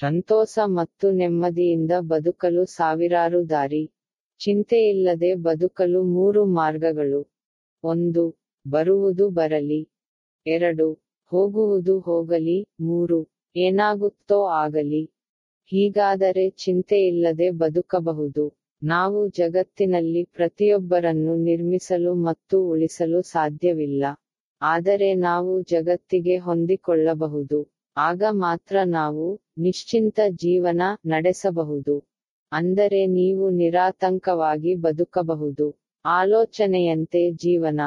ಸಂತೋಷ ಮತ್ತು ನೆಮ್ಮದಿಯಿಂದ ಬದುಕಲು ಸಾವಿರಾರು ದಾರಿ. ಚಿಂತೆಯಿಲ್ಲದೆ ಬದುಕಲು ಮೂರು ಮಾರ್ಗಗಳು. ಒಂದು, ಬರುವುದು ಬರಲಿ. ಎರಡು, ಹೋಗುವುದು ಹೋಗಲಿ. ಮೂರು, ಏನಾಗುತ್ತೋ ಆಗಲಿ. ಹೀಗಾದರೆ ಚಿಂತೆಯಿಲ್ಲದೆ ಬದುಕಬಹುದು. ನಾವು ಜಗತ್ತಿನಲ್ಲಿ ಪ್ರತಿಯೊಬ್ಬರನ್ನು ನಿರ್ಮಿಸಲು ಮತ್ತು ಉಳಿಸಲು ಸಾಧ್ಯವಿಲ್ಲ. ಆದರೆ ನಾವು ಜಗತ್ತಿಗೆ ಹೊಂದಿಕೊಳ್ಳಬಹುದು. ಆಗ ಮಾತ್ರ ನಾವು ನಿಶ್ಚಿಂತ ಜೀವನ ನಡೆಸಬಹುದು. ಅಂದರೆ ನೀವು ನಿರಾತಂಕವಾಗಿ ಬದುಕಬಹುದು. ಆಲೋಚನೆಯಂತೆ ಜೀವನ.